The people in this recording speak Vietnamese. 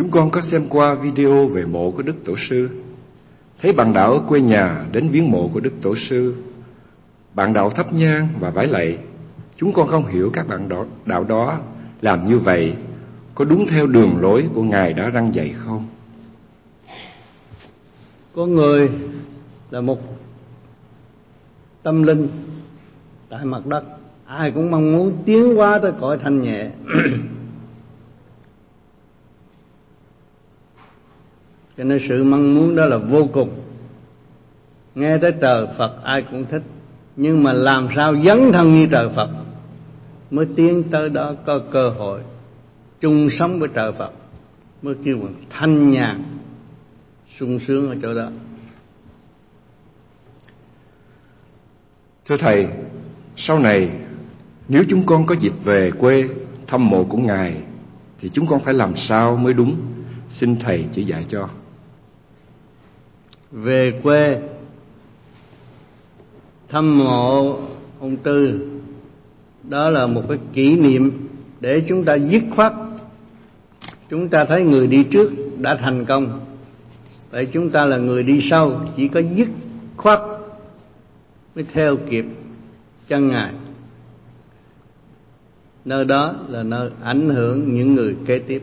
Chúng con có xem qua video về mộ của Đức Tổ sư. Thấy bạn đạo ở quê nhà đến viếng mộ của Đức Tổ sư. Bạn đạo thắp nhang và vái lạy. Chúng con không hiểu các bạn đạo, đạo đó làm như vậy có đúng theo đường lối của Ngài đã răng dạy không? Có người là một tâm linh tại mặt đất ai cũng mong muốn tiến qua tới cõi thanh nhẹ cho nên sự mong muốn đó là vô cùng. Nghe tới trời phật, ai cũng thích. Nhưng mà làm sao dấn thân như trời phật mới tiến tới đó có cơ hội chung sống với trời phật? Mới kêu bằng thanh nhàn, sung sướng ở chỗ đó. Thưa thầy, sau này nếu chúng con có dịp về quê thăm mộ của ngài thì chúng con phải làm sao mới đúng? Xin thầy chỉ dạy cho về quê, thăm mộ ông tư. Đó là một cái kỷ niệm để chúng ta dứt khoát. Chúng ta thấy người đi trước đã thành công. Vậy chúng ta là người đi sau, chỉ có dứt khoát mới theo kịp chân ngài. Nơi đó là nơi ảnh hưởng những người kế tiếp.